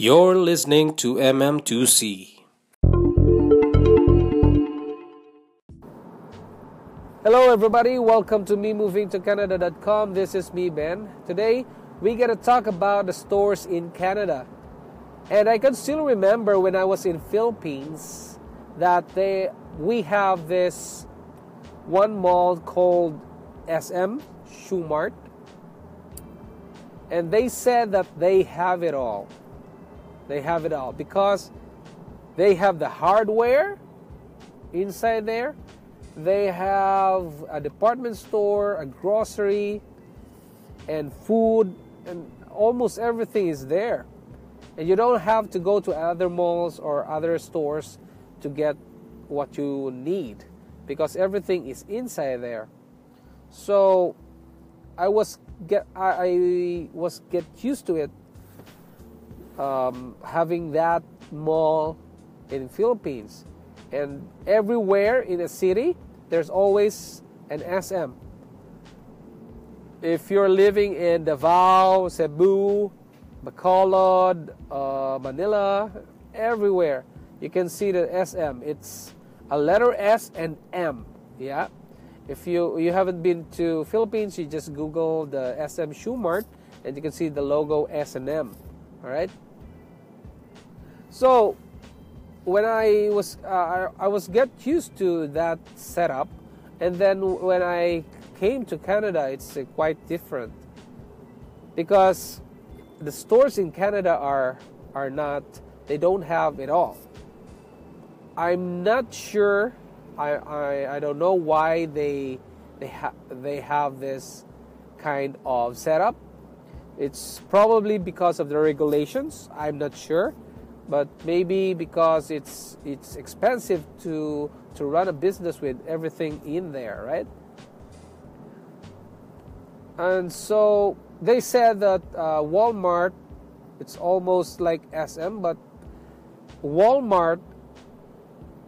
You're listening to MM2C. Hello, everybody. Welcome to me moving to Canada.com. This is me, Ben. Today, we got to talk about the stores in Canada. And I can still remember when I was in Philippines that they we have this one mall called SM Shoe Mart. And they said that they have it all. They have it all because they have the hardware inside there. They have a department store, a grocery, and food, and almost everything is there. And you don't have to go to other malls or other stores to get what you need because everything is inside there. So I was get I, was get used to it um, having that mall in Philippines and everywhere in a city there's always an SM if you're living in Davao, Cebu, Bacolod, uh, Manila, everywhere you can see the SM. It's a letter S and M. Yeah. If you you haven't been to Philippines, you just Google the SM Shoe Mart and you can see the logo S and M. All right. So when I was uh, I was get used to that setup, and then when I came to Canada, it's uh, quite different because the stores in Canada are are not they don't have it all. I'm not sure. I, I, I don't know why they they have they have this kind of setup. It's probably because of the regulations. I'm not sure, but maybe because it's it's expensive to to run a business with everything in there, right? And so they said that uh, Walmart, it's almost like SM, but Walmart,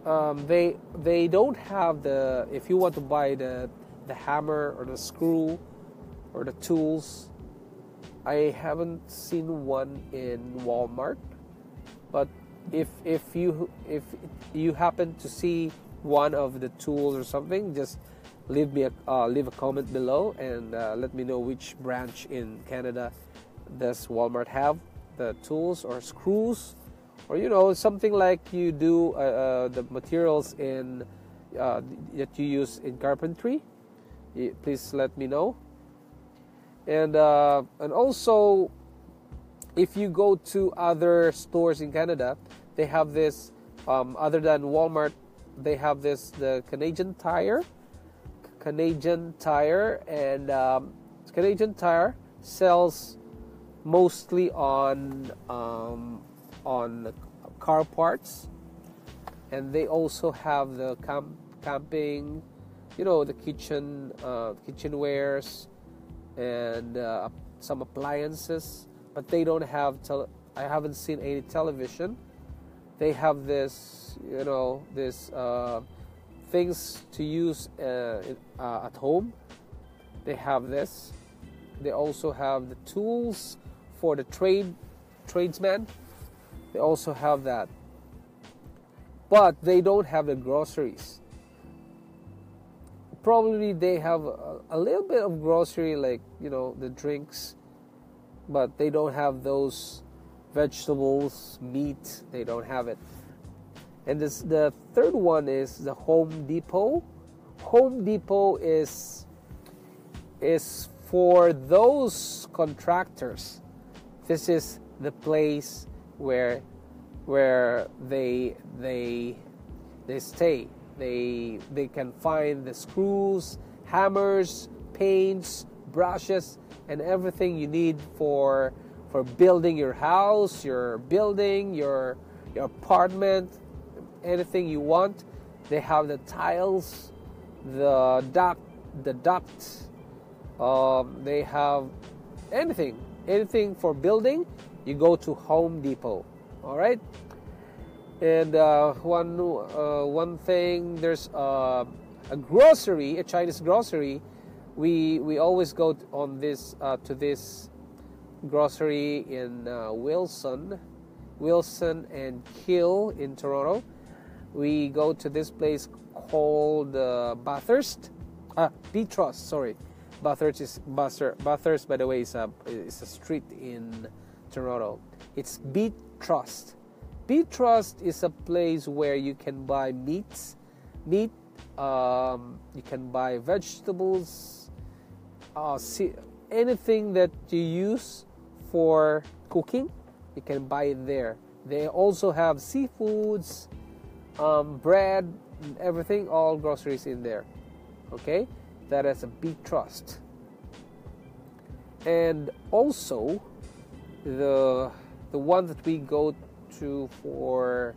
um, they they don't have the. If you want to buy the the hammer or the screw or the tools, I haven't seen one in Walmart. But if if you if you happen to see one of the tools or something, just leave me a, uh, leave a comment below and uh, let me know which branch in Canada does Walmart have the tools or screws. Or you know something like you do uh, uh the materials in uh, that you use in carpentry. Please let me know. And uh, and also if you go to other stores in Canada they have this um, other than Walmart they have this the Canadian Tire Canadian Tire, and um, Canadian Tire sells mostly on um, on car parts, and they also have the camp, camping, you know, the kitchen uh, kitchenwares, and uh, some appliances. But they don't have. Tele- I haven't seen any television. They have this, you know, this. Uh, things to use uh, uh, at home. They have this. They also have the tools for the trade tradesman. They also have that. But they don't have the groceries. Probably they have a, a little bit of grocery, like you know the drinks, but they don't have those vegetables, meat. They don't have it. And this, the third one is the Home Depot. Home Depot is is for those contractors. This is the place where where they they they stay. They they can find the screws, hammers, paints, brushes, and everything you need for for building your house, your building, your your apartment, anything you want. They have the tiles, the duct, the ducts. Um, they have anything, anything for building. You go to Home Depot. All right. And uh, one uh, one thing, there's uh, a grocery, a Chinese grocery. We we always go on this uh, to this grocery in uh, Wilson. Wilson and Keele in Toronto. We go to this place called uh, Bathurst. Ah, BTrust, sorry. Bathurst is Bathurst, by the way, is a is a street in Toronto. It's Beat Trust. BTrust is a place where you can buy meats, meat. Um, you can buy vegetables, uh, see, anything that you use for cooking. You can buy it there. They also have seafoods, um, bread, everything, all groceries in there. Okay, that is a big Trust. And also, the the one that we go to for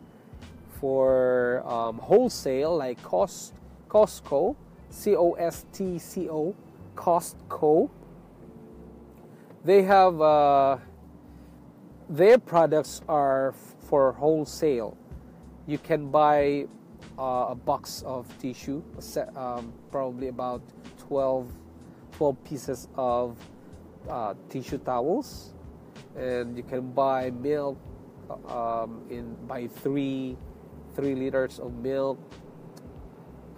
for um, wholesale like Cost, Costco, C O S T C O, Costco. They have uh, their products are for wholesale. You can buy uh, a box of tissue, set, um, probably about 12, 12 pieces of uh, tissue towels and you can buy milk um, in by three three liters of milk.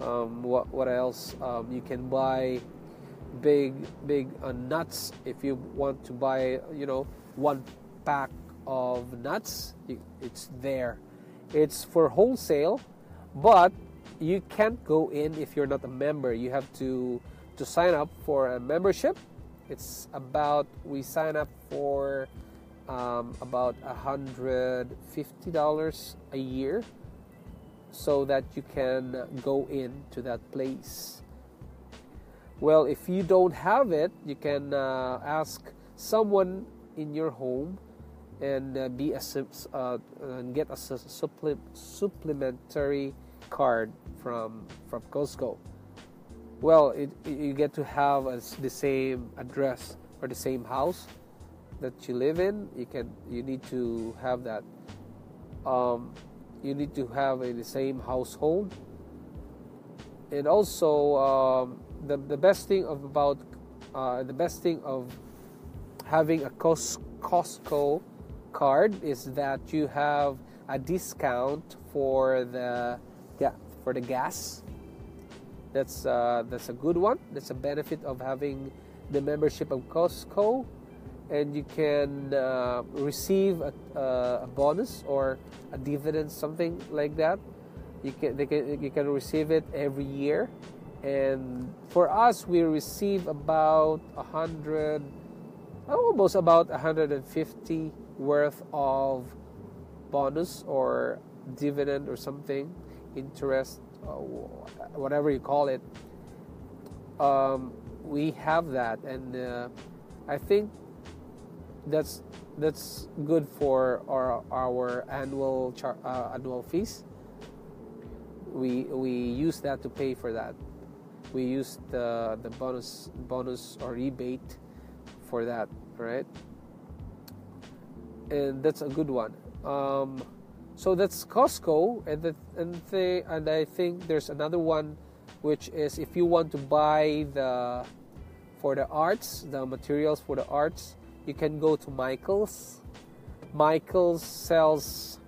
Um, what what else? Um, you can buy big big uh, nuts if you want to buy you know one pack of nuts. It's there. It's for wholesale, but you can't go in if you're not a member. You have to to sign up for a membership. It's about we sign up for um, about $150 a year so that you can go into that place. Well, if you don't have it, you can uh, ask someone in your home and uh, be a uh, and get a supple- supplementary card from from Costco. Well, it, you get to have a, the same address or the same house that you live in. You can you need to have that. Um, you need to have a, the same household. And also um, the, the best thing of about uh, the best thing of having a Costco card is that you have a discount for the yeah for the gas. That's uh, that's a good one. That's a benefit of having the membership of Costco. And you can uh, receive a, a, bonus or a dividend, something like that. You can, can you can receive it every year, and for us, we receive about a hundred, almost about 150 worth of bonus or dividend or something, interest, uh, whatever you call it. Um, we have that, and uh, I think that's that's good for our our annual char, uh, annual fees. We we use that to pay for that. We use the the bonus bonus or rebate for that, right? And that's a good one. Um, so that's Costco, and the, and the, and I think there's another one, which is if you want to buy the for the arts, the materials for the arts, you can go to Michaels. Michaels sells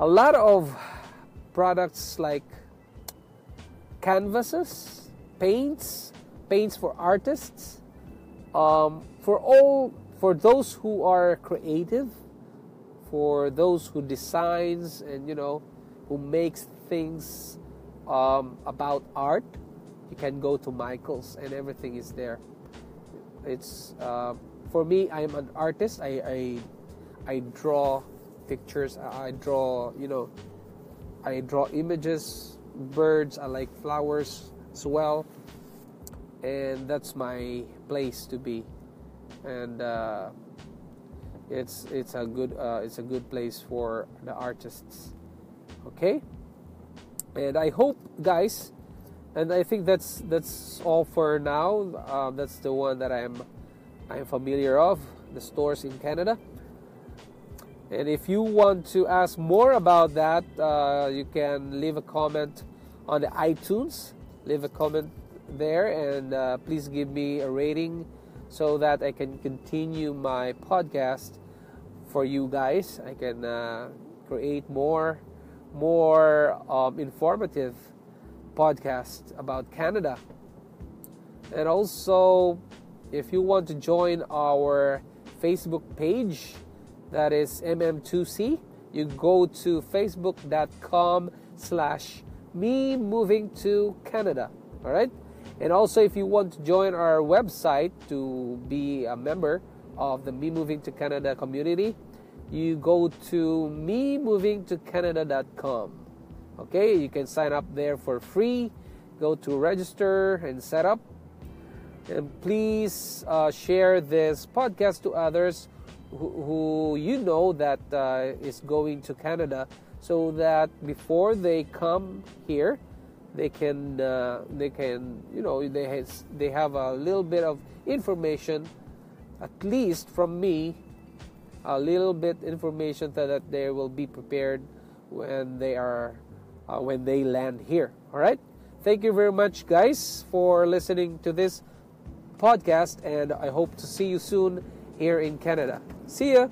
a lot of products like canvases, paints, paints for artists, um, for all for those who are creative, for those who designs and you know who makes things um, about art. You can go to Michaels and everything is there. It's uh, for me i am an artist. I, I i draw pictures. I draw you know i draw images birds i like flowers as well and that's my place to be and uh, it's it's a good uh, it's a good place for the artists okay and i hope guys and I think that's that's all for now. Um, that's the one that I'm I'm familiar of the stores in Canada. And if you want to ask more about that, uh, you can leave a comment on the iTunes. Leave a comment there, and uh, please give me a rating so that I can continue my podcast for you guys. I can uh, create more more um, informative podcast about Canada. And also, if you want to join our Facebook page, that is MM2C, you go to facebook.com slash me moving to Canada. All right. And also, if you want to join our website to be a member of the Me Moving to Canada community, you go to me moving to Canada.com. Okay, you can sign up there for free. Go to register and set up. And please uh, share this podcast to others who, you know that uh, is going to Canada so that before they come here, they can uh, they can you know they has, they have a little bit of information at least from me a little bit information so that they will be prepared when they are uh, when they land here. All right? Thank you very much guys for listening to this podcast and i hope to see you soon here in canada. See ya